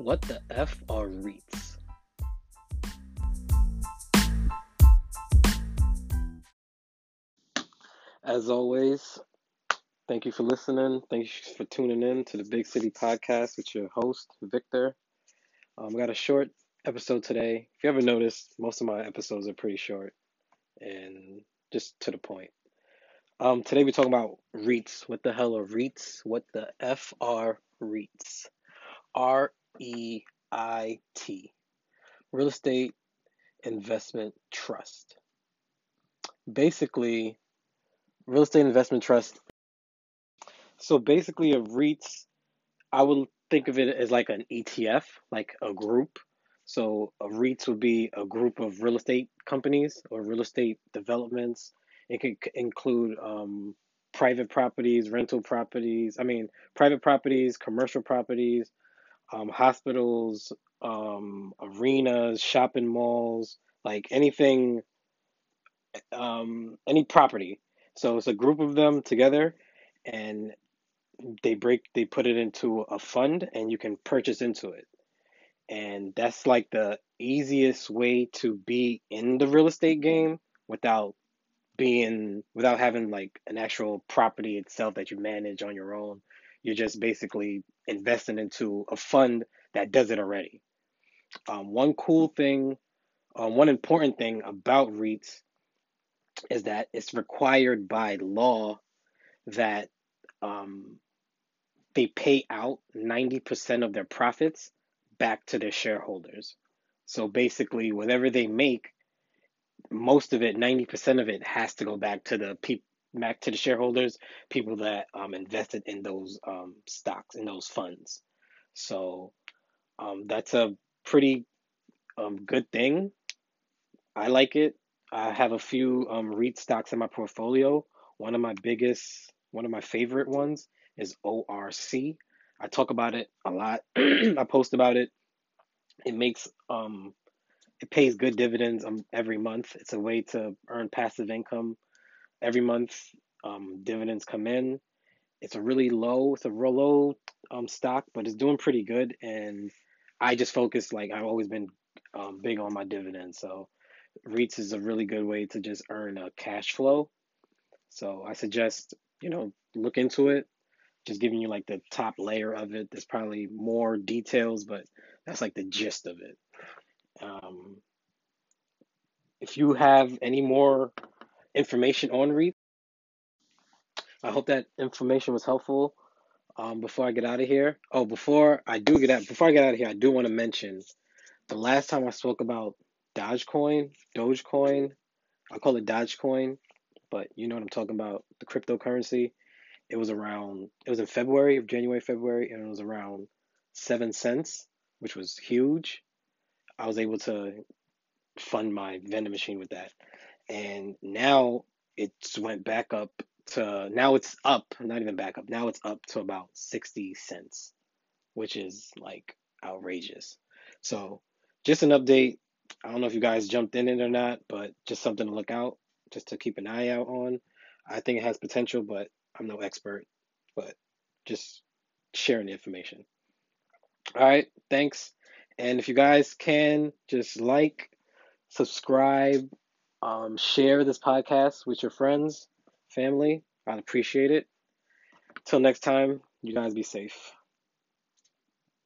What the F are REITs? As always, thank you for listening. Thank you for tuning in to the Big City Podcast with your host, Victor. Um, we got a short episode today. If you ever noticed, most of my episodes are pretty short and just to the point. Um, today we're talking about REITs. What the hell are REITs? What the F are REITs? R E I T, Real Estate Investment Trust. Basically, real estate investment trust. So basically, a REITs, I would think of it as like an ETF, like a group. So a REITs would be a group of real estate companies or real estate developments. It could include um, private properties, rental properties. I mean, private properties, commercial properties, um, hospitals, um, arenas, shopping malls, like anything, um, any property. So it's a group of them together, and they break, they put it into a fund, and you can purchase into it. And that's like the easiest way to be in the real estate game without being without having like an actual property itself that you manage on your own you're just basically investing into a fund that does it already. Um, one cool thing, um, one important thing about REITs is that it's required by law that um, they pay out 90% of their profits back to their shareholders. So basically, whatever they make, most of it, 90% of it, has to go back to the people back to the shareholders, people that um, invested in those um, stocks, in those funds. So um, that's a pretty um, good thing. I like it. I have a few um, REIT stocks in my portfolio. One of my biggest, one of my favorite ones is ORC. I talk about it a lot. I post about it. It makes um, it pays good dividends um, every month. It's a way to earn passive income every month um, dividends come in. It's a really low, it's a real low um, stock, but it's doing pretty good. And I just focus like I've always been um, big on my dividends. So REITs is a really good way to just earn a cash flow. So I suggest you know look into it. Just giving you like the top layer of it. There's probably more details, but that's like the gist of it. Um, if you have any more information on REIT. I hope that information was helpful. Um, before I get out of here, oh, before I do get out, before I get out of here, I do want to mention the last time I spoke about Dogecoin, Dogecoin, I call it Dogecoin, but you know what I'm talking about, the cryptocurrency. It was around, it was in February, of January, February, and it was around seven cents, which was huge. I was able to fund my vending machine with that and now it's went back up to now it's up not even back up now it's up to about 60 cents which is like outrageous. So just an update. I don't know if you guys jumped in it or not but just something to look out just to keep an eye out on. I think it has potential but i'm no expert but just sharing the information. All right thanks. And if you guys can just like subscribe um, share this podcast with your friends, family. I'd appreciate it. Till next time, you guys be safe.